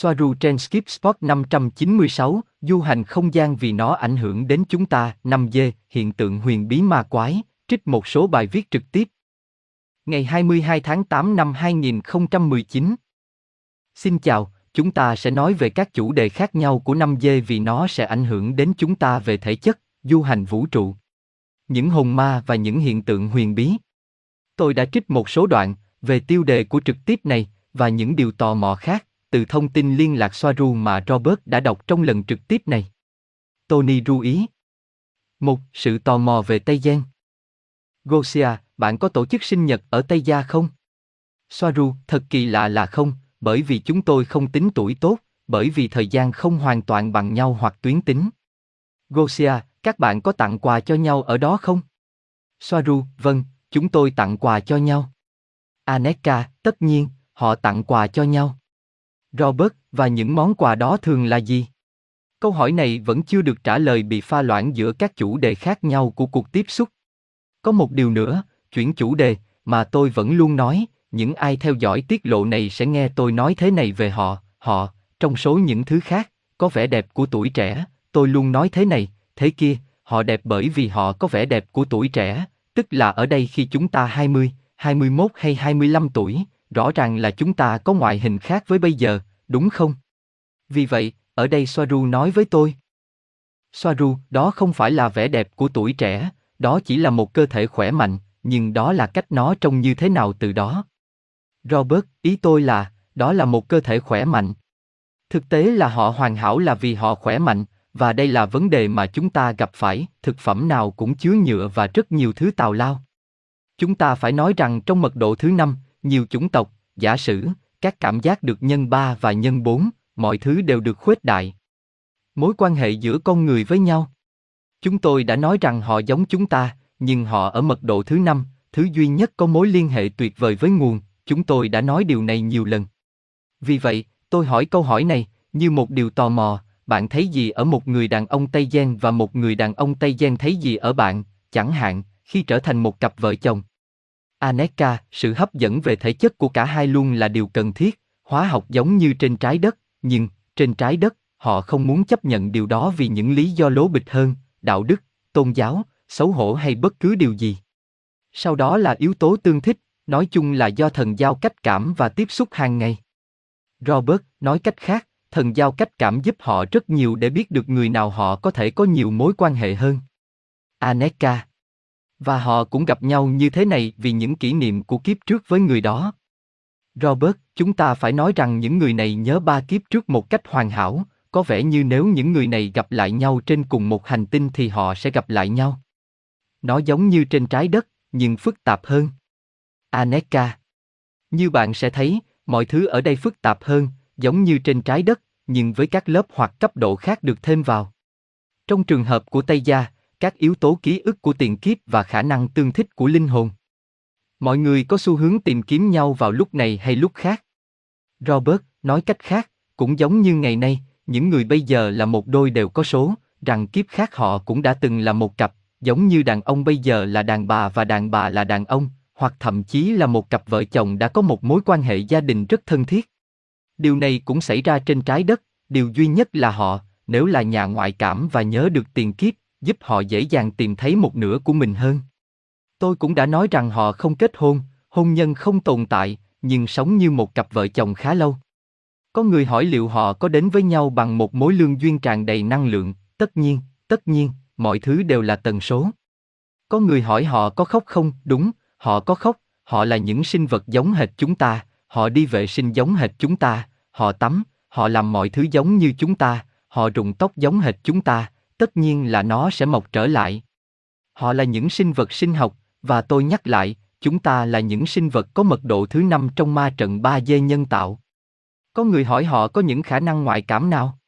Soaru trên Skip Spot 596, du hành không gian vì nó ảnh hưởng đến chúng ta, 5G, hiện tượng huyền bí ma quái, trích một số bài viết trực tiếp. Ngày 22 tháng 8 năm 2019. Xin chào, chúng ta sẽ nói về các chủ đề khác nhau của 5G vì nó sẽ ảnh hưởng đến chúng ta về thể chất, du hành vũ trụ. Những hồn ma và những hiện tượng huyền bí. Tôi đã trích một số đoạn về tiêu đề của trực tiếp này và những điều tò mò khác từ thông tin liên lạc Soaru mà Robert đã đọc trong lần trực tiếp này. Tony ru ý. Một, sự tò mò về Tây Giang. Gosia, bạn có tổ chức sinh nhật ở Tây Gia không? Soaru, thật kỳ lạ là không, bởi vì chúng tôi không tính tuổi tốt, bởi vì thời gian không hoàn toàn bằng nhau hoặc tuyến tính. Gosia, các bạn có tặng quà cho nhau ở đó không? Soaru, vâng, chúng tôi tặng quà cho nhau. Aneka, tất nhiên, họ tặng quà cho nhau. Robert, và những món quà đó thường là gì? Câu hỏi này vẫn chưa được trả lời bị pha loãng giữa các chủ đề khác nhau của cuộc tiếp xúc. Có một điều nữa, chuyển chủ đề, mà tôi vẫn luôn nói, những ai theo dõi tiết lộ này sẽ nghe tôi nói thế này về họ, họ, trong số những thứ khác, có vẻ đẹp của tuổi trẻ, tôi luôn nói thế này, thế kia, họ đẹp bởi vì họ có vẻ đẹp của tuổi trẻ, tức là ở đây khi chúng ta 20, 21 hay 25 tuổi, rõ ràng là chúng ta có ngoại hình khác với bây giờ, đúng không? Vì vậy, ở đây Soaru nói với tôi. Soaru, đó không phải là vẻ đẹp của tuổi trẻ, đó chỉ là một cơ thể khỏe mạnh, nhưng đó là cách nó trông như thế nào từ đó. Robert, ý tôi là, đó là một cơ thể khỏe mạnh. Thực tế là họ hoàn hảo là vì họ khỏe mạnh, và đây là vấn đề mà chúng ta gặp phải, thực phẩm nào cũng chứa nhựa và rất nhiều thứ tào lao. Chúng ta phải nói rằng trong mật độ thứ năm, nhiều chủng tộc, giả sử, các cảm giác được nhân 3 và nhân 4, mọi thứ đều được khuếch đại. Mối quan hệ giữa con người với nhau. Chúng tôi đã nói rằng họ giống chúng ta, nhưng họ ở mật độ thứ năm, thứ duy nhất có mối liên hệ tuyệt vời với nguồn, chúng tôi đã nói điều này nhiều lần. Vì vậy, tôi hỏi câu hỏi này, như một điều tò mò, bạn thấy gì ở một người đàn ông Tây Giang và một người đàn ông Tây Giang thấy gì ở bạn, chẳng hạn, khi trở thành một cặp vợ chồng. Aneka, sự hấp dẫn về thể chất của cả hai luôn là điều cần thiết, hóa học giống như trên trái đất, nhưng, trên trái đất, họ không muốn chấp nhận điều đó vì những lý do lố bịch hơn, đạo đức, tôn giáo, xấu hổ hay bất cứ điều gì. Sau đó là yếu tố tương thích, nói chung là do thần giao cách cảm và tiếp xúc hàng ngày. Robert nói cách khác, thần giao cách cảm giúp họ rất nhiều để biết được người nào họ có thể có nhiều mối quan hệ hơn. Aneka và họ cũng gặp nhau như thế này vì những kỷ niệm của kiếp trước với người đó. Robert, chúng ta phải nói rằng những người này nhớ ba kiếp trước một cách hoàn hảo, có vẻ như nếu những người này gặp lại nhau trên cùng một hành tinh thì họ sẽ gặp lại nhau. Nó giống như trên trái đất, nhưng phức tạp hơn. Aneka. Như bạn sẽ thấy, mọi thứ ở đây phức tạp hơn, giống như trên trái đất, nhưng với các lớp hoặc cấp độ khác được thêm vào. Trong trường hợp của Tây Gia, các yếu tố ký ức của tiền kiếp và khả năng tương thích của linh hồn. Mọi người có xu hướng tìm kiếm nhau vào lúc này hay lúc khác. Robert nói cách khác, cũng giống như ngày nay, những người bây giờ là một đôi đều có số, rằng kiếp khác họ cũng đã từng là một cặp, giống như đàn ông bây giờ là đàn bà và đàn bà là đàn ông, hoặc thậm chí là một cặp vợ chồng đã có một mối quan hệ gia đình rất thân thiết. Điều này cũng xảy ra trên trái đất, điều duy nhất là họ, nếu là nhà ngoại cảm và nhớ được tiền kiếp, giúp họ dễ dàng tìm thấy một nửa của mình hơn. Tôi cũng đã nói rằng họ không kết hôn, hôn nhân không tồn tại, nhưng sống như một cặp vợ chồng khá lâu. Có người hỏi liệu họ có đến với nhau bằng một mối lương duyên tràn đầy năng lượng, tất nhiên, tất nhiên, mọi thứ đều là tần số. Có người hỏi họ có khóc không, đúng, họ có khóc, họ là những sinh vật giống hệt chúng ta, họ đi vệ sinh giống hệt chúng ta, họ tắm, họ làm mọi thứ giống như chúng ta, họ rụng tóc giống hệt chúng ta, tất nhiên là nó sẽ mọc trở lại. Họ là những sinh vật sinh học, và tôi nhắc lại, chúng ta là những sinh vật có mật độ thứ năm trong ma trận 3D nhân tạo. Có người hỏi họ có những khả năng ngoại cảm nào?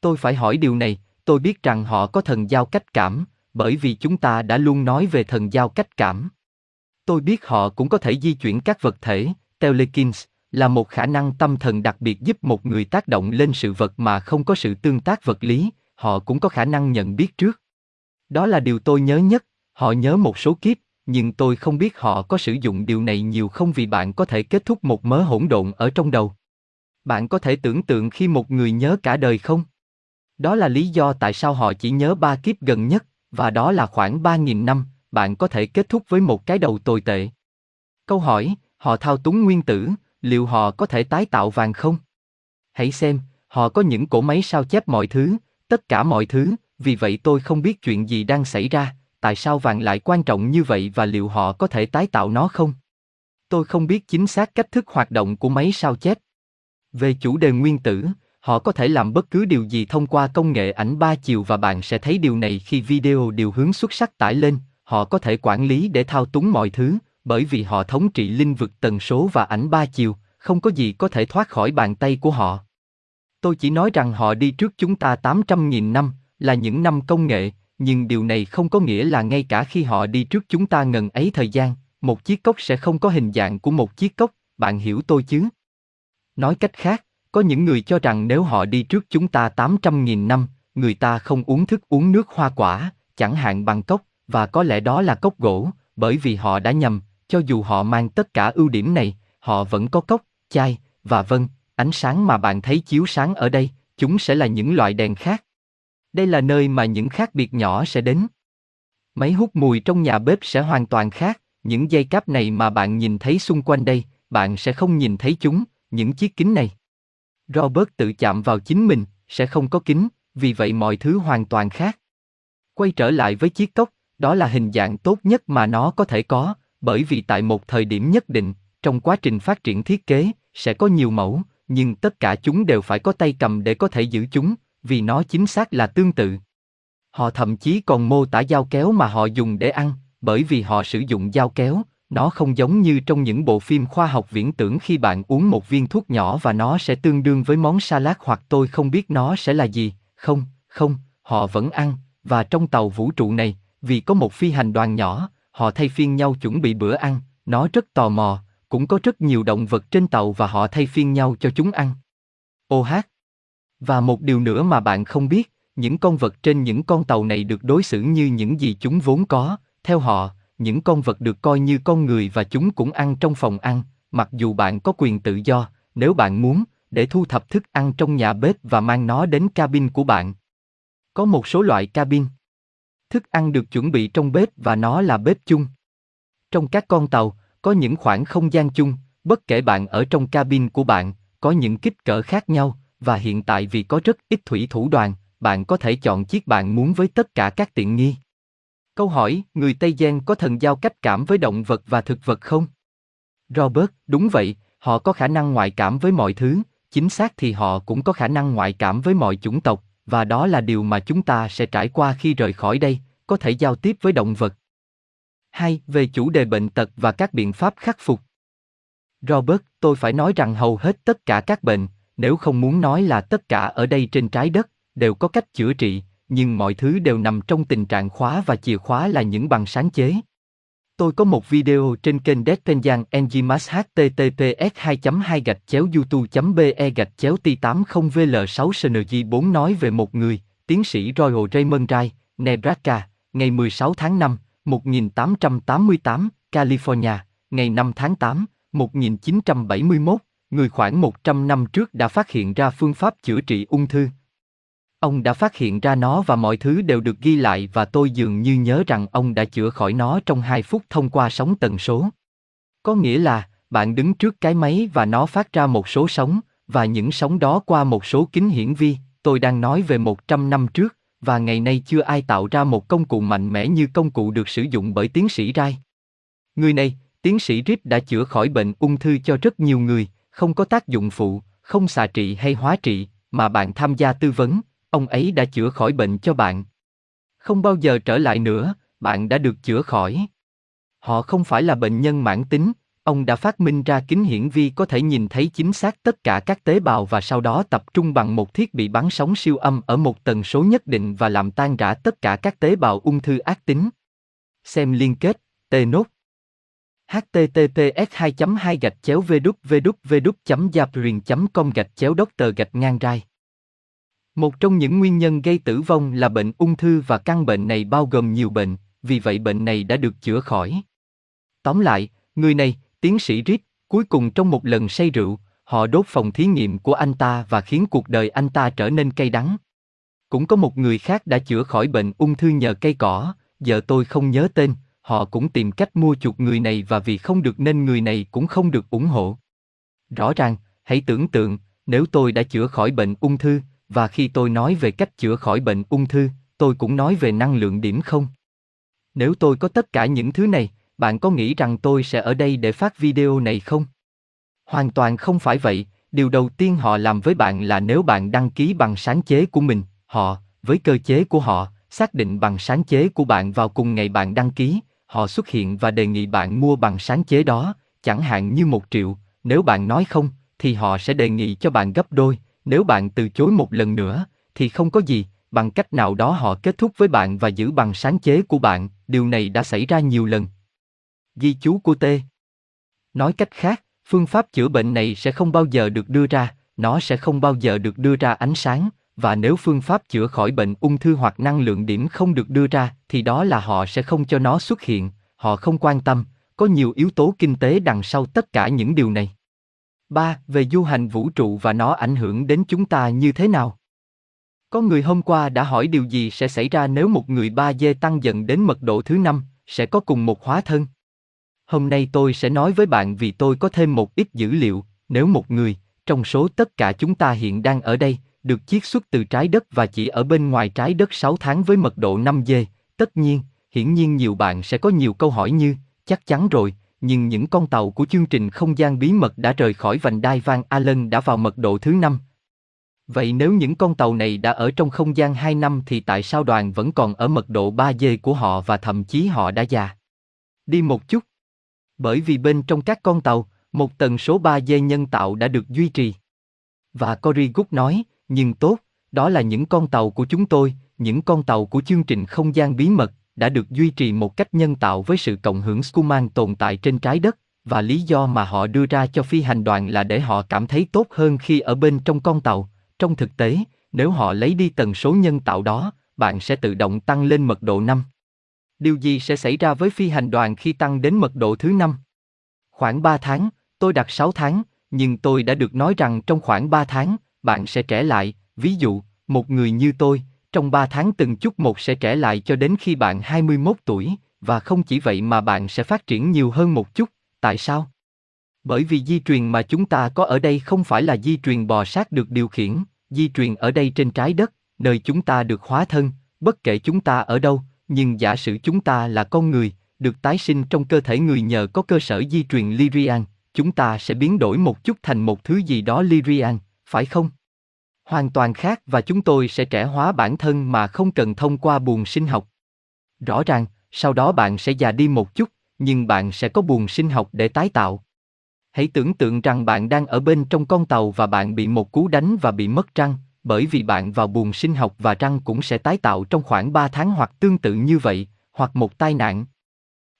Tôi phải hỏi điều này, tôi biết rằng họ có thần giao cách cảm, bởi vì chúng ta đã luôn nói về thần giao cách cảm. Tôi biết họ cũng có thể di chuyển các vật thể, telekins, là một khả năng tâm thần đặc biệt giúp một người tác động lên sự vật mà không có sự tương tác vật lý, họ cũng có khả năng nhận biết trước. Đó là điều tôi nhớ nhất, họ nhớ một số kiếp, nhưng tôi không biết họ có sử dụng điều này nhiều không vì bạn có thể kết thúc một mớ hỗn độn ở trong đầu. Bạn có thể tưởng tượng khi một người nhớ cả đời không? Đó là lý do tại sao họ chỉ nhớ ba kiếp gần nhất, và đó là khoảng 3.000 năm, bạn có thể kết thúc với một cái đầu tồi tệ. Câu hỏi, họ thao túng nguyên tử, liệu họ có thể tái tạo vàng không? Hãy xem, họ có những cỗ máy sao chép mọi thứ, tất cả mọi thứ, vì vậy tôi không biết chuyện gì đang xảy ra, tại sao vàng lại quan trọng như vậy và liệu họ có thể tái tạo nó không? Tôi không biết chính xác cách thức hoạt động của máy sao chép. Về chủ đề nguyên tử, họ có thể làm bất cứ điều gì thông qua công nghệ ảnh ba chiều và bạn sẽ thấy điều này khi video điều hướng xuất sắc tải lên, họ có thể quản lý để thao túng mọi thứ, bởi vì họ thống trị linh vực tần số và ảnh ba chiều, không có gì có thể thoát khỏi bàn tay của họ. Tôi chỉ nói rằng họ đi trước chúng ta 800.000 năm, là những năm công nghệ, nhưng điều này không có nghĩa là ngay cả khi họ đi trước chúng ta ngần ấy thời gian, một chiếc cốc sẽ không có hình dạng của một chiếc cốc, bạn hiểu tôi chứ? Nói cách khác, có những người cho rằng nếu họ đi trước chúng ta 800.000 năm, người ta không uống thức uống nước hoa quả, chẳng hạn bằng cốc, và có lẽ đó là cốc gỗ, bởi vì họ đã nhầm, cho dù họ mang tất cả ưu điểm này, họ vẫn có cốc, chai, và vân ánh sáng mà bạn thấy chiếu sáng ở đây, chúng sẽ là những loại đèn khác. Đây là nơi mà những khác biệt nhỏ sẽ đến. Máy hút mùi trong nhà bếp sẽ hoàn toàn khác, những dây cáp này mà bạn nhìn thấy xung quanh đây, bạn sẽ không nhìn thấy chúng, những chiếc kính này. Robert tự chạm vào chính mình, sẽ không có kính, vì vậy mọi thứ hoàn toàn khác. Quay trở lại với chiếc cốc, đó là hình dạng tốt nhất mà nó có thể có, bởi vì tại một thời điểm nhất định, trong quá trình phát triển thiết kế, sẽ có nhiều mẫu, nhưng tất cả chúng đều phải có tay cầm để có thể giữ chúng, vì nó chính xác là tương tự. Họ thậm chí còn mô tả dao kéo mà họ dùng để ăn, bởi vì họ sử dụng dao kéo, nó không giống như trong những bộ phim khoa học viễn tưởng khi bạn uống một viên thuốc nhỏ và nó sẽ tương đương với món salad hoặc tôi không biết nó sẽ là gì, không, không, họ vẫn ăn, và trong tàu vũ trụ này, vì có một phi hành đoàn nhỏ, họ thay phiên nhau chuẩn bị bữa ăn, nó rất tò mò, cũng có rất nhiều động vật trên tàu và họ thay phiên nhau cho chúng ăn. Ô hát! Và một điều nữa mà bạn không biết, những con vật trên những con tàu này được đối xử như những gì chúng vốn có, theo họ, những con vật được coi như con người và chúng cũng ăn trong phòng ăn, mặc dù bạn có quyền tự do, nếu bạn muốn, để thu thập thức ăn trong nhà bếp và mang nó đến cabin của bạn. Có một số loại cabin. Thức ăn được chuẩn bị trong bếp và nó là bếp chung. Trong các con tàu, có những khoảng không gian chung, bất kể bạn ở trong cabin của bạn, có những kích cỡ khác nhau, và hiện tại vì có rất ít thủy thủ đoàn, bạn có thể chọn chiếc bạn muốn với tất cả các tiện nghi. Câu hỏi, người Tây Giang có thần giao cách cảm với động vật và thực vật không? Robert, đúng vậy, họ có khả năng ngoại cảm với mọi thứ, chính xác thì họ cũng có khả năng ngoại cảm với mọi chủng tộc, và đó là điều mà chúng ta sẽ trải qua khi rời khỏi đây, có thể giao tiếp với động vật. 2. Về chủ đề bệnh tật và các biện pháp khắc phục. Robert, tôi phải nói rằng hầu hết tất cả các bệnh, nếu không muốn nói là tất cả ở đây trên trái đất, đều có cách chữa trị, nhưng mọi thứ đều nằm trong tình trạng khóa và chìa khóa là những bằng sáng chế. Tôi có một video trên kênh Deadpanjan Enzymas https 2 2 gạch chéo youtube be gạch chéo t 80 vl 6 sng 4 nói về một người, tiến sĩ Royal Raymond Rai, Nebraska, ngày 16 tháng 5, 1888, California, ngày 5 tháng 8, 1971, người khoảng 100 năm trước đã phát hiện ra phương pháp chữa trị ung thư. Ông đã phát hiện ra nó và mọi thứ đều được ghi lại và tôi dường như nhớ rằng ông đã chữa khỏi nó trong 2 phút thông qua sóng tần số. Có nghĩa là, bạn đứng trước cái máy và nó phát ra một số sóng, và những sóng đó qua một số kính hiển vi, tôi đang nói về 100 năm trước, và ngày nay chưa ai tạo ra một công cụ mạnh mẽ như công cụ được sử dụng bởi tiến sĩ Rai. Người này, tiến sĩ Rip đã chữa khỏi bệnh ung thư cho rất nhiều người, không có tác dụng phụ, không xạ trị hay hóa trị, mà bạn tham gia tư vấn, ông ấy đã chữa khỏi bệnh cho bạn. Không bao giờ trở lại nữa, bạn đã được chữa khỏi. Họ không phải là bệnh nhân mãn tính, ông đã phát minh ra kính hiển vi có thể nhìn thấy chính xác tất cả các tế bào và sau đó tập trung bằng một thiết bị bắn sóng siêu âm ở một tần số nhất định và làm tan rã tất cả các tế bào ung thư ác tính. Xem liên kết, T nốt https 2 2 gạch chéo www com gạch chéo doctor gạch ngang rai một trong những nguyên nhân gây tử vong là bệnh ung thư và căn bệnh này bao gồm nhiều bệnh, vì vậy bệnh này đã được chữa khỏi. Tóm lại, người này, tiến sĩ Reed, cuối cùng trong một lần say rượu, họ đốt phòng thí nghiệm của anh ta và khiến cuộc đời anh ta trở nên cay đắng. Cũng có một người khác đã chữa khỏi bệnh ung thư nhờ cây cỏ, giờ tôi không nhớ tên, họ cũng tìm cách mua chuộc người này và vì không được nên người này cũng không được ủng hộ. Rõ ràng, hãy tưởng tượng, nếu tôi đã chữa khỏi bệnh ung thư, và khi tôi nói về cách chữa khỏi bệnh ung thư, tôi cũng nói về năng lượng điểm không. Nếu tôi có tất cả những thứ này, bạn có nghĩ rằng tôi sẽ ở đây để phát video này không? Hoàn toàn không phải vậy, điều đầu tiên họ làm với bạn là nếu bạn đăng ký bằng sáng chế của mình, họ, với cơ chế của họ, xác định bằng sáng chế của bạn vào cùng ngày bạn đăng ký, họ xuất hiện và đề nghị bạn mua bằng sáng chế đó, chẳng hạn như một triệu, nếu bạn nói không, thì họ sẽ đề nghị cho bạn gấp đôi, nếu bạn từ chối một lần nữa, thì không có gì, bằng cách nào đó họ kết thúc với bạn và giữ bằng sáng chế của bạn, điều này đã xảy ra nhiều lần. Ghi chú của T. Nói cách khác, phương pháp chữa bệnh này sẽ không bao giờ được đưa ra, nó sẽ không bao giờ được đưa ra ánh sáng, và nếu phương pháp chữa khỏi bệnh ung thư hoặc năng lượng điểm không được đưa ra, thì đó là họ sẽ không cho nó xuất hiện, họ không quan tâm, có nhiều yếu tố kinh tế đằng sau tất cả những điều này. 3. Về du hành vũ trụ và nó ảnh hưởng đến chúng ta như thế nào? Có người hôm qua đã hỏi điều gì sẽ xảy ra nếu một người 3D tăng dần đến mật độ thứ 5, sẽ có cùng một hóa thân. Hôm nay tôi sẽ nói với bạn vì tôi có thêm một ít dữ liệu, nếu một người, trong số tất cả chúng ta hiện đang ở đây, được chiết xuất từ trái đất và chỉ ở bên ngoài trái đất 6 tháng với mật độ 5D, tất nhiên, hiển nhiên nhiều bạn sẽ có nhiều câu hỏi như, chắc chắn rồi, nhưng những con tàu của chương trình không gian bí mật đã rời khỏi vành đai Van Allen đã vào mật độ thứ 5. Vậy nếu những con tàu này đã ở trong không gian 2 năm thì tại sao đoàn vẫn còn ở mật độ 3D của họ và thậm chí họ đã già? Đi một chút. Bởi vì bên trong các con tàu, một tần số 3D nhân tạo đã được duy trì. Và Cory Good nói, nhưng tốt, đó là những con tàu của chúng tôi, những con tàu của chương trình không gian bí mật, đã được duy trì một cách nhân tạo với sự cộng hưởng Schumann tồn tại trên trái đất, và lý do mà họ đưa ra cho phi hành đoàn là để họ cảm thấy tốt hơn khi ở bên trong con tàu. Trong thực tế, nếu họ lấy đi tần số nhân tạo đó, bạn sẽ tự động tăng lên mật độ 5. Điều gì sẽ xảy ra với phi hành đoàn khi tăng đến mật độ thứ năm? Khoảng 3 tháng, tôi đặt 6 tháng, nhưng tôi đã được nói rằng trong khoảng 3 tháng, bạn sẽ trẻ lại, ví dụ, một người như tôi, trong 3 tháng từng chút một sẽ trẻ lại cho đến khi bạn 21 tuổi, và không chỉ vậy mà bạn sẽ phát triển nhiều hơn một chút, tại sao? Bởi vì di truyền mà chúng ta có ở đây không phải là di truyền bò sát được điều khiển, di truyền ở đây trên trái đất, nơi chúng ta được hóa thân, bất kể chúng ta ở đâu, nhưng giả sử chúng ta là con người, được tái sinh trong cơ thể người nhờ có cơ sở di truyền Lyrian, chúng ta sẽ biến đổi một chút thành một thứ gì đó Lyrian, phải không? Hoàn toàn khác và chúng tôi sẽ trẻ hóa bản thân mà không cần thông qua buồn sinh học. Rõ ràng, sau đó bạn sẽ già đi một chút, nhưng bạn sẽ có buồn sinh học để tái tạo. Hãy tưởng tượng rằng bạn đang ở bên trong con tàu và bạn bị một cú đánh và bị mất răng, bởi vì bạn vào buồng sinh học và răng cũng sẽ tái tạo trong khoảng 3 tháng hoặc tương tự như vậy, hoặc một tai nạn.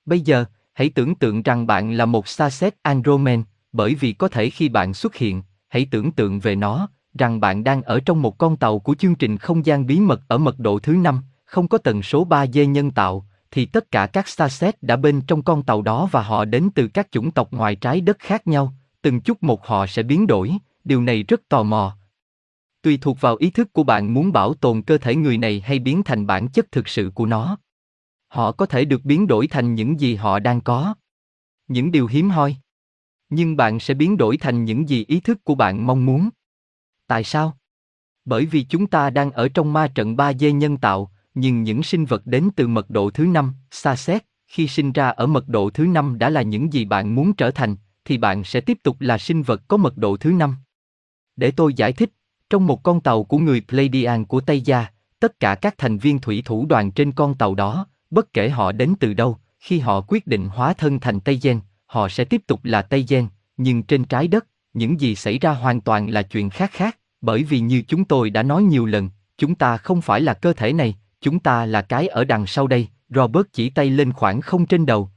Bây giờ, hãy tưởng tượng rằng bạn là một Starset Andromen, bởi vì có thể khi bạn xuất hiện, hãy tưởng tượng về nó, rằng bạn đang ở trong một con tàu của chương trình không gian bí mật ở mật độ thứ 5, không có tần số 3D nhân tạo, thì tất cả các Starset đã bên trong con tàu đó và họ đến từ các chủng tộc ngoài trái đất khác nhau, từng chút một họ sẽ biến đổi, điều này rất tò mò. Tùy thuộc vào ý thức của bạn muốn bảo tồn cơ thể người này hay biến thành bản chất thực sự của nó. Họ có thể được biến đổi thành những gì họ đang có. Những điều hiếm hoi. Nhưng bạn sẽ biến đổi thành những gì ý thức của bạn mong muốn. Tại sao? Bởi vì chúng ta đang ở trong ma trận 3D nhân tạo, nhưng những sinh vật đến từ mật độ thứ năm, xa xét, khi sinh ra ở mật độ thứ năm đã là những gì bạn muốn trở thành, thì bạn sẽ tiếp tục là sinh vật có mật độ thứ năm. Để tôi giải thích, trong một con tàu của người Pleiadian của Tây Gia, tất cả các thành viên thủy thủ đoàn trên con tàu đó, bất kể họ đến từ đâu, khi họ quyết định hóa thân thành Tây Gen, họ sẽ tiếp tục là Tây Gen, nhưng trên trái đất, những gì xảy ra hoàn toàn là chuyện khác khác, bởi vì như chúng tôi đã nói nhiều lần, chúng ta không phải là cơ thể này, chúng ta là cái ở đằng sau đây, Robert chỉ tay lên khoảng không trên đầu.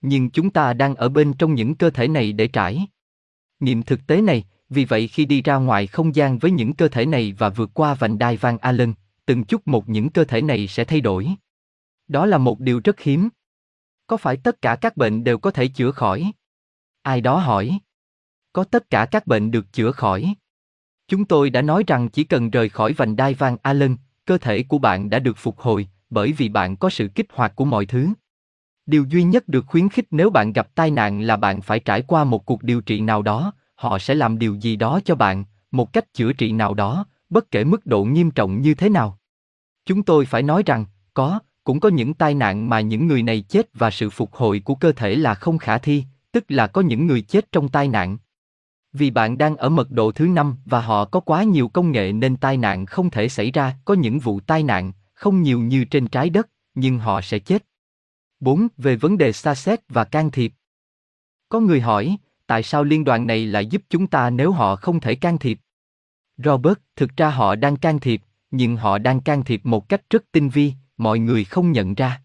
Nhưng chúng ta đang ở bên trong những cơ thể này để trải. Nghiệm thực tế này, vì vậy khi đi ra ngoài không gian với những cơ thể này và vượt qua vành đai Van Allen, từng chút một những cơ thể này sẽ thay đổi. Đó là một điều rất hiếm. Có phải tất cả các bệnh đều có thể chữa khỏi? Ai đó hỏi. Có tất cả các bệnh được chữa khỏi. Chúng tôi đã nói rằng chỉ cần rời khỏi vành đai Van Allen, cơ thể của bạn đã được phục hồi, bởi vì bạn có sự kích hoạt của mọi thứ. Điều duy nhất được khuyến khích nếu bạn gặp tai nạn là bạn phải trải qua một cuộc điều trị nào đó, họ sẽ làm điều gì đó cho bạn, một cách chữa trị nào đó, bất kể mức độ nghiêm trọng như thế nào. Chúng tôi phải nói rằng, có, cũng có những tai nạn mà những người này chết và sự phục hồi của cơ thể là không khả thi, tức là có những người chết trong tai nạn. Vì bạn đang ở mật độ thứ năm và họ có quá nhiều công nghệ nên tai nạn không thể xảy ra, có những vụ tai nạn, không nhiều như trên trái đất, nhưng họ sẽ chết. 4. Về vấn đề xa xét và can thiệp. Có người hỏi, tại sao liên đoàn này lại giúp chúng ta nếu họ không thể can thiệp? Robert, thực ra họ đang can thiệp, nhưng họ đang can thiệp một cách rất tinh vi, mọi người không nhận ra.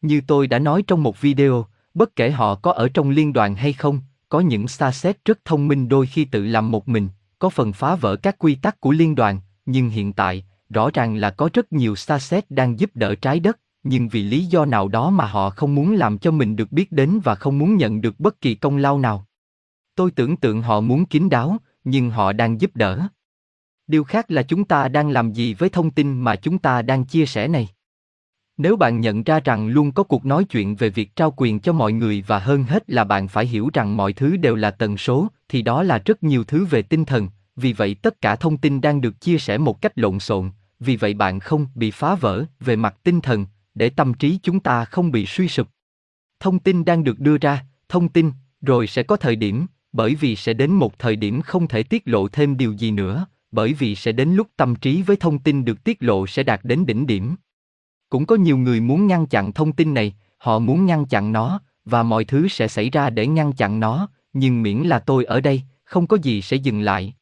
Như tôi đã nói trong một video, bất kể họ có ở trong liên đoàn hay không, có những xa xét rất thông minh đôi khi tự làm một mình, có phần phá vỡ các quy tắc của liên đoàn, nhưng hiện tại, rõ ràng là có rất nhiều xa xét đang giúp đỡ trái đất, nhưng vì lý do nào đó mà họ không muốn làm cho mình được biết đến và không muốn nhận được bất kỳ công lao nào. Tôi tưởng tượng họ muốn kín đáo, nhưng họ đang giúp đỡ. Điều khác là chúng ta đang làm gì với thông tin mà chúng ta đang chia sẻ này. Nếu bạn nhận ra rằng luôn có cuộc nói chuyện về việc trao quyền cho mọi người và hơn hết là bạn phải hiểu rằng mọi thứ đều là tần số, thì đó là rất nhiều thứ về tinh thần, vì vậy tất cả thông tin đang được chia sẻ một cách lộn xộn, vì vậy bạn không bị phá vỡ về mặt tinh thần, để tâm trí chúng ta không bị suy sụp. Thông tin đang được đưa ra, thông tin, rồi sẽ có thời điểm, bởi vì sẽ đến một thời điểm không thể tiết lộ thêm điều gì nữa, bởi vì sẽ đến lúc tâm trí với thông tin được tiết lộ sẽ đạt đến đỉnh điểm. Cũng có nhiều người muốn ngăn chặn thông tin này, họ muốn ngăn chặn nó, và mọi thứ sẽ xảy ra để ngăn chặn nó, nhưng miễn là tôi ở đây, không có gì sẽ dừng lại.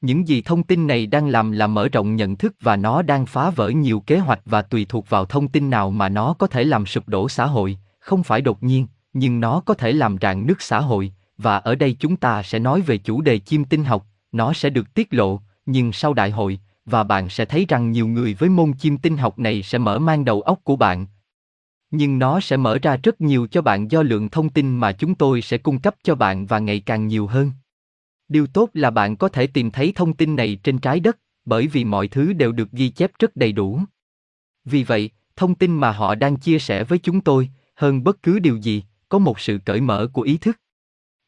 Những gì thông tin này đang làm là mở rộng nhận thức và nó đang phá vỡ nhiều kế hoạch và tùy thuộc vào thông tin nào mà nó có thể làm sụp đổ xã hội, không phải đột nhiên, nhưng nó có thể làm rạn nứt xã hội, và ở đây chúng ta sẽ nói về chủ đề chim tinh học, nó sẽ được tiết lộ, nhưng sau đại hội, và bạn sẽ thấy rằng nhiều người với môn chim tinh học này sẽ mở mang đầu óc của bạn. Nhưng nó sẽ mở ra rất nhiều cho bạn do lượng thông tin mà chúng tôi sẽ cung cấp cho bạn và ngày càng nhiều hơn. Điều tốt là bạn có thể tìm thấy thông tin này trên trái đất, bởi vì mọi thứ đều được ghi chép rất đầy đủ. Vì vậy, thông tin mà họ đang chia sẻ với chúng tôi, hơn bất cứ điều gì, có một sự cởi mở của ý thức.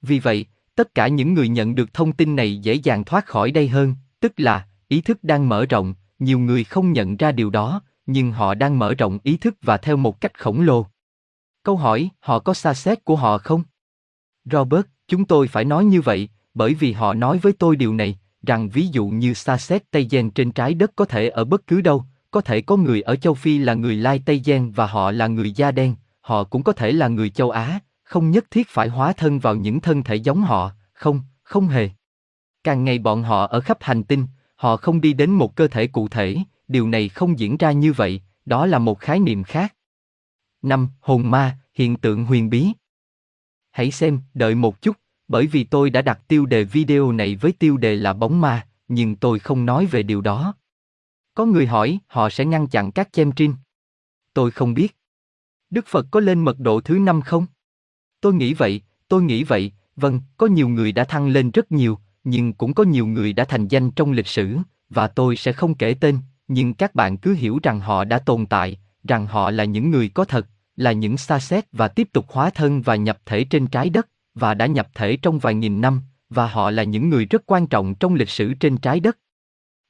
Vì vậy, tất cả những người nhận được thông tin này dễ dàng thoát khỏi đây hơn, tức là ý thức đang mở rộng, nhiều người không nhận ra điều đó, nhưng họ đang mở rộng ý thức và theo một cách khổng lồ. Câu hỏi, họ có xa xét của họ không? Robert, chúng tôi phải nói như vậy, bởi vì họ nói với tôi điều này, rằng ví dụ như xa xét Tây Gen trên trái đất có thể ở bất cứ đâu, có thể có người ở châu Phi là người Lai Tây Gen và họ là người da đen, họ cũng có thể là người châu Á, không nhất thiết phải hóa thân vào những thân thể giống họ, không, không hề. Càng ngày bọn họ ở khắp hành tinh, họ không đi đến một cơ thể cụ thể, điều này không diễn ra như vậy, đó là một khái niệm khác. Năm, Hồn ma, hiện tượng huyền bí. Hãy xem, đợi một chút, bởi vì tôi đã đặt tiêu đề video này với tiêu đề là bóng ma, nhưng tôi không nói về điều đó. Có người hỏi, họ sẽ ngăn chặn các chem trinh. Tôi không biết. Đức Phật có lên mật độ thứ năm không? Tôi nghĩ vậy, tôi nghĩ vậy, vâng, có nhiều người đã thăng lên rất nhiều, nhưng cũng có nhiều người đã thành danh trong lịch sử, và tôi sẽ không kể tên, nhưng các bạn cứ hiểu rằng họ đã tồn tại, rằng họ là những người có thật, là những xa xét và tiếp tục hóa thân và nhập thể trên trái đất, và đã nhập thể trong vài nghìn năm, và họ là những người rất quan trọng trong lịch sử trên trái đất.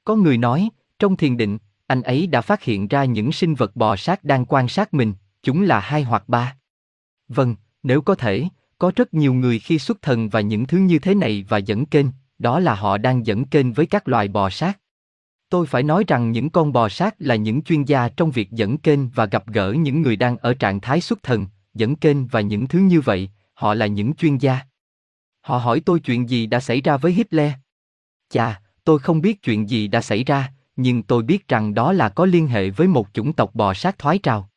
Có người nói, trong thiền định, anh ấy đã phát hiện ra những sinh vật bò sát đang quan sát mình, chúng là hai hoặc ba. Vâng, nếu có thể, có rất nhiều người khi xuất thần và những thứ như thế này và dẫn kênh, đó là họ đang dẫn kênh với các loài bò sát. Tôi phải nói rằng những con bò sát là những chuyên gia trong việc dẫn kênh và gặp gỡ những người đang ở trạng thái xuất thần, dẫn kênh và những thứ như vậy, họ là những chuyên gia. Họ hỏi tôi chuyện gì đã xảy ra với Hitler. Chà, tôi không biết chuyện gì đã xảy ra, nhưng tôi biết rằng đó là có liên hệ với một chủng tộc bò sát thoái trào.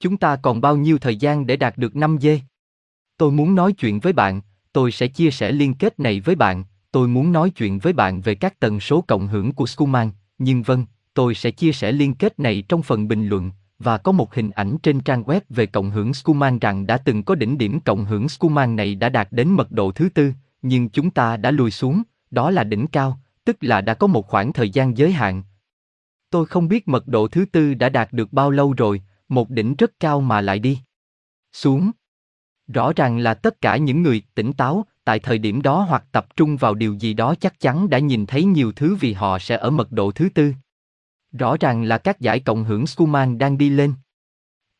Chúng ta còn bao nhiêu thời gian để đạt được 5 dê? Tôi muốn nói chuyện với bạn, tôi sẽ chia sẻ liên kết này với bạn, tôi muốn nói chuyện với bạn về các tần số cộng hưởng của Schumann, nhưng vâng, tôi sẽ chia sẻ liên kết này trong phần bình luận, và có một hình ảnh trên trang web về cộng hưởng Schumann rằng đã từng có đỉnh điểm cộng hưởng Schumann này đã đạt đến mật độ thứ tư, nhưng chúng ta đã lùi xuống, đó là đỉnh cao, tức là đã có một khoảng thời gian giới hạn. Tôi không biết mật độ thứ tư đã đạt được bao lâu rồi, một đỉnh rất cao mà lại đi. Xuống. Rõ ràng là tất cả những người tỉnh táo, tại thời điểm đó hoặc tập trung vào điều gì đó chắc chắn đã nhìn thấy nhiều thứ vì họ sẽ ở mật độ thứ tư. Rõ ràng là các giải cộng hưởng Schumann đang đi lên.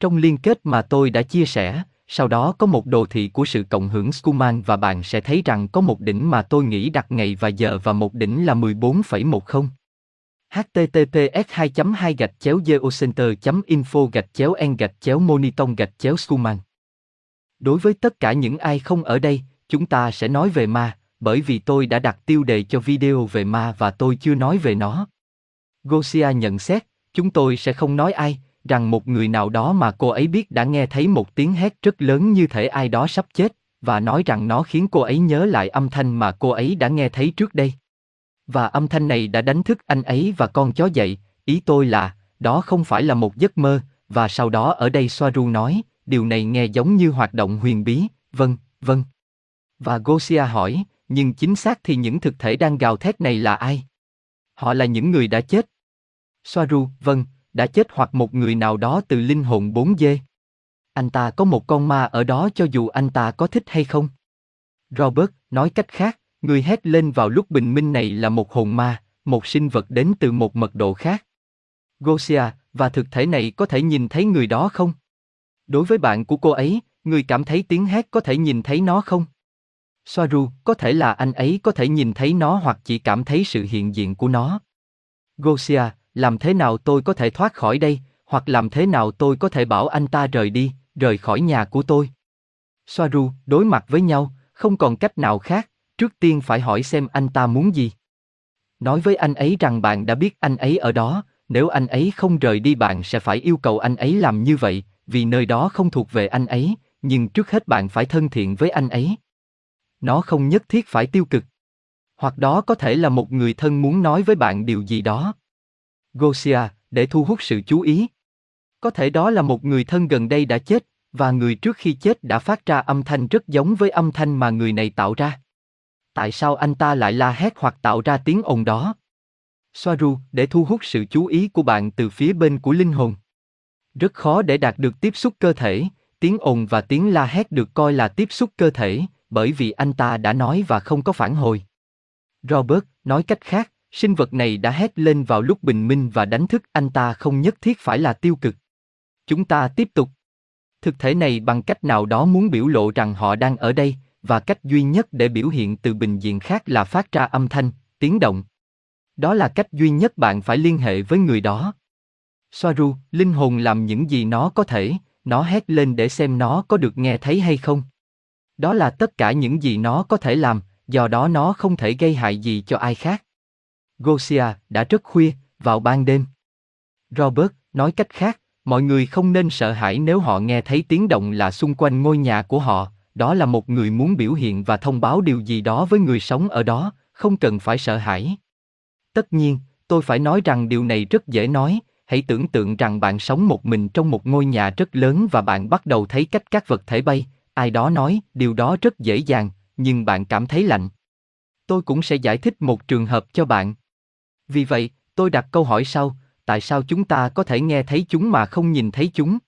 Trong liên kết mà tôi đã chia sẻ, sau đó có một đồ thị của sự cộng hưởng Schumann và bạn sẽ thấy rằng có một đỉnh mà tôi nghĩ đặt ngày và giờ và một đỉnh là 14,10. https 2 2 gạch chéo geocenter info gạch chéo en gạch chéo moniton gạch chéo Schumann. Đối với tất cả những ai không ở đây, chúng ta sẽ nói về ma, bởi vì tôi đã đặt tiêu đề cho video về ma và tôi chưa nói về nó. Gosia nhận xét, chúng tôi sẽ không nói ai, rằng một người nào đó mà cô ấy biết đã nghe thấy một tiếng hét rất lớn như thể ai đó sắp chết, và nói rằng nó khiến cô ấy nhớ lại âm thanh mà cô ấy đã nghe thấy trước đây. Và âm thanh này đã đánh thức anh ấy và con chó dậy, ý tôi là, đó không phải là một giấc mơ, và sau đó ở đây Soaru nói, điều này nghe giống như hoạt động huyền bí, vâng, vâng. Và Gosia hỏi, nhưng chính xác thì những thực thể đang gào thét này là ai? Họ là những người đã chết. Soaru, vâng, đã chết hoặc một người nào đó từ linh hồn 4 dê. Anh ta có một con ma ở đó cho dù anh ta có thích hay không. Robert, nói cách khác, người hét lên vào lúc bình minh này là một hồn ma, một sinh vật đến từ một mật độ khác. Gosia, và thực thể này có thể nhìn thấy người đó không? Đối với bạn của cô ấy, người cảm thấy tiếng hét có thể nhìn thấy nó không? Soaru, có thể là anh ấy có thể nhìn thấy nó hoặc chỉ cảm thấy sự hiện diện của nó. Gosia, làm thế nào tôi có thể thoát khỏi đây, hoặc làm thế nào tôi có thể bảo anh ta rời đi, rời khỏi nhà của tôi. Soaru, đối mặt với nhau, không còn cách nào khác, trước tiên phải hỏi xem anh ta muốn gì. Nói với anh ấy rằng bạn đã biết anh ấy ở đó, nếu anh ấy không rời đi bạn sẽ phải yêu cầu anh ấy làm như vậy, vì nơi đó không thuộc về anh ấy, nhưng trước hết bạn phải thân thiện với anh ấy. Nó không nhất thiết phải tiêu cực. Hoặc đó có thể là một người thân muốn nói với bạn điều gì đó. Gosia, để thu hút sự chú ý. Có thể đó là một người thân gần đây đã chết, và người trước khi chết đã phát ra âm thanh rất giống với âm thanh mà người này tạo ra. Tại sao anh ta lại la hét hoặc tạo ra tiếng ồn đó? Soaru, để thu hút sự chú ý của bạn từ phía bên của linh hồn. Rất khó để đạt được tiếp xúc cơ thể, tiếng ồn và tiếng la hét được coi là tiếp xúc cơ thể, bởi vì anh ta đã nói và không có phản hồi. Robert, nói cách khác, sinh vật này đã hét lên vào lúc bình minh và đánh thức anh ta không nhất thiết phải là tiêu cực. Chúng ta tiếp tục. Thực thể này bằng cách nào đó muốn biểu lộ rằng họ đang ở đây, và cách duy nhất để biểu hiện từ bình diện khác là phát ra âm thanh, tiếng động. Đó là cách duy nhất bạn phải liên hệ với người đó. Soaru, linh hồn làm những gì nó có thể, nó hét lên để xem nó có được nghe thấy hay không. Đó là tất cả những gì nó có thể làm, do đó nó không thể gây hại gì cho ai khác. Gosia, đã rất khuya, vào ban đêm. Robert, nói cách khác, mọi người không nên sợ hãi nếu họ nghe thấy tiếng động là xung quanh ngôi nhà của họ, đó là một người muốn biểu hiện và thông báo điều gì đó với người sống ở đó, không cần phải sợ hãi. Tất nhiên, tôi phải nói rằng điều này rất dễ nói, hãy tưởng tượng rằng bạn sống một mình trong một ngôi nhà rất lớn và bạn bắt đầu thấy cách các vật thể bay, ai đó nói, điều đó rất dễ dàng, nhưng bạn cảm thấy lạnh. Tôi cũng sẽ giải thích một trường hợp cho bạn. Vì vậy, tôi đặt câu hỏi sau, tại sao chúng ta có thể nghe thấy chúng mà không nhìn thấy chúng?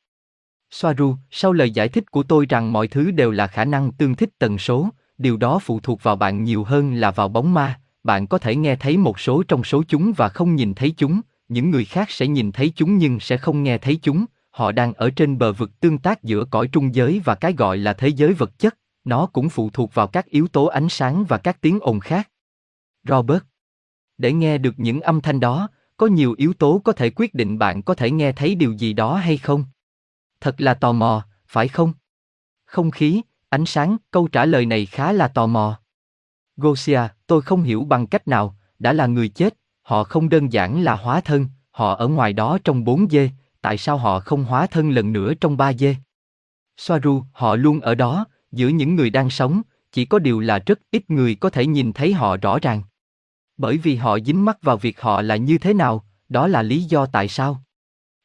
Soaru, sau lời giải thích của tôi rằng mọi thứ đều là khả năng tương thích tần số, điều đó phụ thuộc vào bạn nhiều hơn là vào bóng ma, bạn có thể nghe thấy một số trong số chúng và không nhìn thấy chúng, những người khác sẽ nhìn thấy chúng nhưng sẽ không nghe thấy chúng, họ đang ở trên bờ vực tương tác giữa cõi trung giới và cái gọi là thế giới vật chất, nó cũng phụ thuộc vào các yếu tố ánh sáng và các tiếng ồn khác. Robert Để nghe được những âm thanh đó, có nhiều yếu tố có thể quyết định bạn có thể nghe thấy điều gì đó hay không. Thật là tò mò, phải không? Không khí, ánh sáng, câu trả lời này khá là tò mò. Gosia, tôi không hiểu bằng cách nào, đã là người chết, họ không đơn giản là hóa thân, họ ở ngoài đó trong 4 dê, tại sao họ không hóa thân lần nữa trong 3 dê? Soaru, họ luôn ở đó, giữa những người đang sống, chỉ có điều là rất ít người có thể nhìn thấy họ rõ ràng. Bởi vì họ dính mắc vào việc họ là như thế nào, đó là lý do tại sao.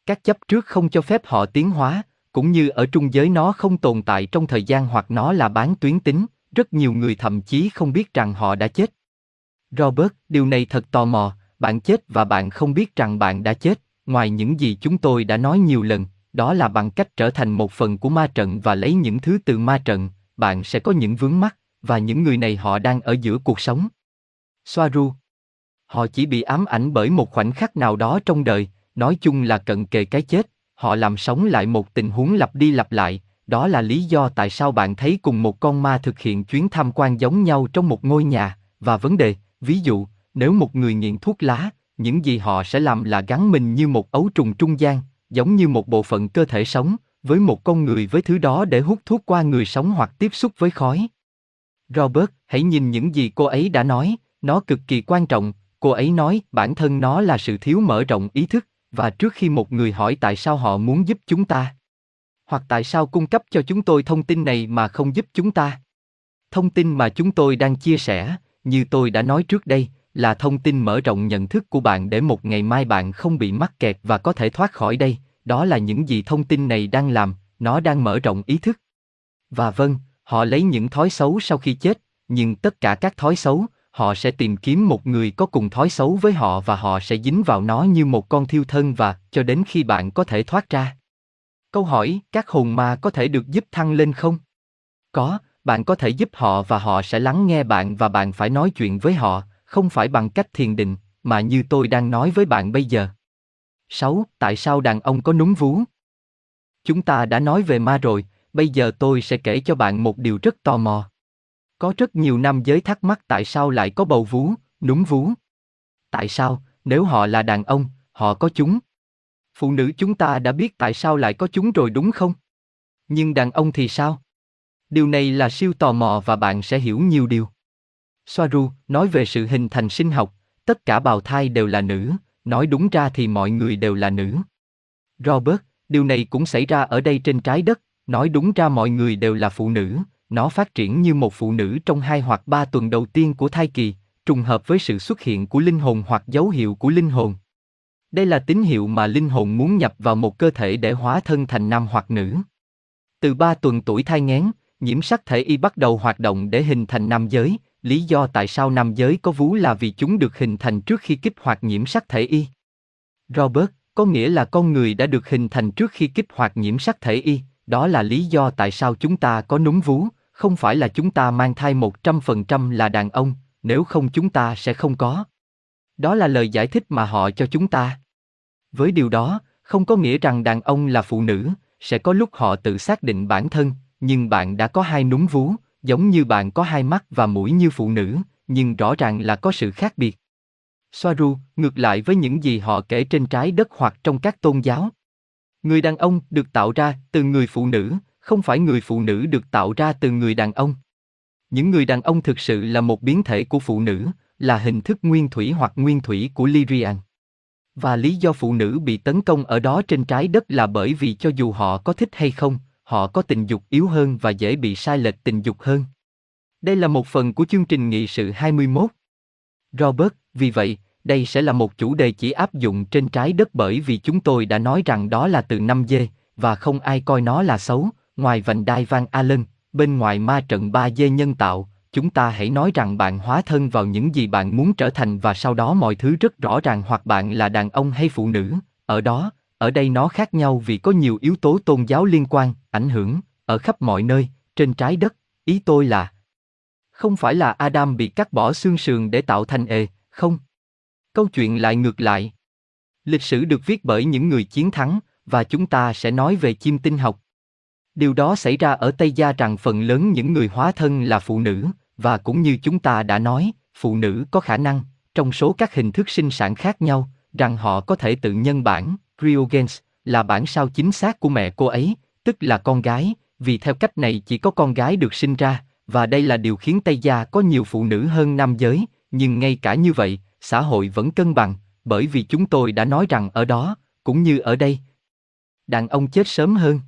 Các chấp trước không cho phép họ tiến hóa, cũng như ở trung giới nó không tồn tại trong thời gian hoặc nó là bán tuyến tính, rất nhiều người thậm chí không biết rằng họ đã chết. Robert, điều này thật tò mò, bạn chết và bạn không biết rằng bạn đã chết, ngoài những gì chúng tôi đã nói nhiều lần, đó là bằng cách trở thành một phần của ma trận và lấy những thứ từ ma trận, bạn sẽ có những vướng mắc, và những người này họ đang ở giữa cuộc sống. Soaru Họ chỉ bị ám ảnh bởi một khoảnh khắc nào đó trong đời, nói chung là cận kề cái chết, họ làm sống lại một tình huống lặp đi lặp lại, đó là lý do tại sao bạn thấy cùng một con ma thực hiện chuyến tham quan giống nhau trong một ngôi nhà, và vấn đề, ví dụ, nếu một người nghiện thuốc lá, những gì họ sẽ làm là gắn mình như một ấu trùng trung gian, giống như một bộ phận cơ thể sống, với một con người với thứ đó để hút thuốc qua người sống hoặc tiếp xúc với khói. Robert, hãy nhìn những gì cô ấy đã nói, nó cực kỳ quan trọng, cô ấy nói bản thân nó là sự thiếu mở rộng ý thức, và trước khi một người hỏi tại sao họ muốn giúp chúng ta, hoặc tại sao cung cấp cho chúng tôi thông tin này mà không giúp chúng ta. Thông tin mà chúng tôi đang chia sẻ, như tôi đã nói trước đây, là thông tin mở rộng nhận thức của bạn để một ngày mai bạn không bị mắc kẹt và có thể thoát khỏi đây, đó là những gì thông tin này đang làm, nó đang mở rộng ý thức. Và vâng, họ lấy những thói xấu sau khi chết, nhưng tất cả các thói xấu, họ sẽ tìm kiếm một người có cùng thói xấu với họ và họ sẽ dính vào nó như một con thiêu thân và cho đến khi bạn có thể thoát ra. Câu hỏi, các hồn ma có thể được giúp thăng lên không? Có, bạn có thể giúp họ và họ sẽ lắng nghe bạn và bạn phải nói chuyện với họ, không phải bằng cách thiền định, mà như tôi đang nói với bạn bây giờ. 6. Tại sao đàn ông có núng vú? Chúng ta đã nói về ma rồi, bây giờ tôi sẽ kể cho bạn một điều rất tò mò. Có rất nhiều nam giới thắc mắc tại sao lại có bầu vú, núng vú. Tại sao, nếu họ là đàn ông, họ có chúng? Phụ nữ chúng ta đã biết tại sao lại có chúng rồi đúng không? Nhưng đàn ông thì sao? Điều này là siêu tò mò và bạn sẽ hiểu nhiều điều. Soaru nói về sự hình thành sinh học, tất cả bào thai đều là nữ, nói đúng ra thì mọi người đều là nữ. Robert, điều này cũng xảy ra ở đây trên trái đất, nói đúng ra mọi người đều là phụ nữ, nó phát triển như một phụ nữ trong hai hoặc ba tuần đầu tiên của thai kỳ, trùng hợp với sự xuất hiện của linh hồn hoặc dấu hiệu của linh hồn. Đây là tín hiệu mà linh hồn muốn nhập vào một cơ thể để hóa thân thành nam hoặc nữ. Từ ba tuần tuổi thai nghén, nhiễm sắc thể y bắt đầu hoạt động để hình thành nam giới, lý do tại sao nam giới có vú là vì chúng được hình thành trước khi kích hoạt nhiễm sắc thể y. Robert, có nghĩa là con người đã được hình thành trước khi kích hoạt nhiễm sắc thể y, đó là lý do tại sao chúng ta có núm vú, không phải là chúng ta mang thai 100% là đàn ông, nếu không chúng ta sẽ không có. Đó là lời giải thích mà họ cho chúng ta. Với điều đó, không có nghĩa rằng đàn ông là phụ nữ, sẽ có lúc họ tự xác định bản thân, nhưng bạn đã có hai núm vú, giống như bạn có hai mắt và mũi như phụ nữ, nhưng rõ ràng là có sự khác biệt. Soaru, ngược lại với những gì họ kể trên trái đất hoặc trong các tôn giáo. Người đàn ông được tạo ra từ người phụ nữ, không phải người phụ nữ được tạo ra từ người đàn ông. Những người đàn ông thực sự là một biến thể của phụ nữ, là hình thức nguyên thủy hoặc nguyên thủy của Lyrian. Và lý do phụ nữ bị tấn công ở đó trên trái đất là bởi vì cho dù họ có thích hay không, họ có tình dục yếu hơn và dễ bị sai lệch tình dục hơn. Đây là một phần của chương trình nghị sự 21. Robert, vì vậy, đây sẽ là một chủ đề chỉ áp dụng trên trái đất bởi vì chúng tôi đã nói rằng đó là từ 5 dê, và không ai coi nó là xấu, ngoài vành đai Van Allen, bên ngoài ma trận 3 dê nhân tạo, chúng ta hãy nói rằng bạn hóa thân vào những gì bạn muốn trở thành và sau đó mọi thứ rất rõ ràng hoặc bạn là đàn ông hay phụ nữ, ở đó, ở đây nó khác nhau vì có nhiều yếu tố tôn giáo liên quan, ảnh hưởng, ở khắp mọi nơi, trên trái đất, ý tôi là không phải là Adam bị cắt bỏ xương sườn để tạo thành ề, không. Câu chuyện lại ngược lại. Lịch sử được viết bởi những người chiến thắng, và chúng ta sẽ nói về chim tinh học. Điều đó xảy ra ở Tây Gia rằng phần lớn những người hóa thân là phụ nữ, và cũng như chúng ta đã nói, phụ nữ có khả năng, trong số các hình thức sinh sản khác nhau, rằng họ có thể tự nhân bản, Cryogens, là bản sao chính xác của mẹ cô ấy, tức là con gái, vì theo cách này chỉ có con gái được sinh ra, và đây là điều khiến Tây Gia có nhiều phụ nữ hơn nam giới, nhưng ngay cả như vậy, xã hội vẫn cân bằng, bởi vì chúng tôi đã nói rằng ở đó, cũng như ở đây, đàn ông chết sớm hơn.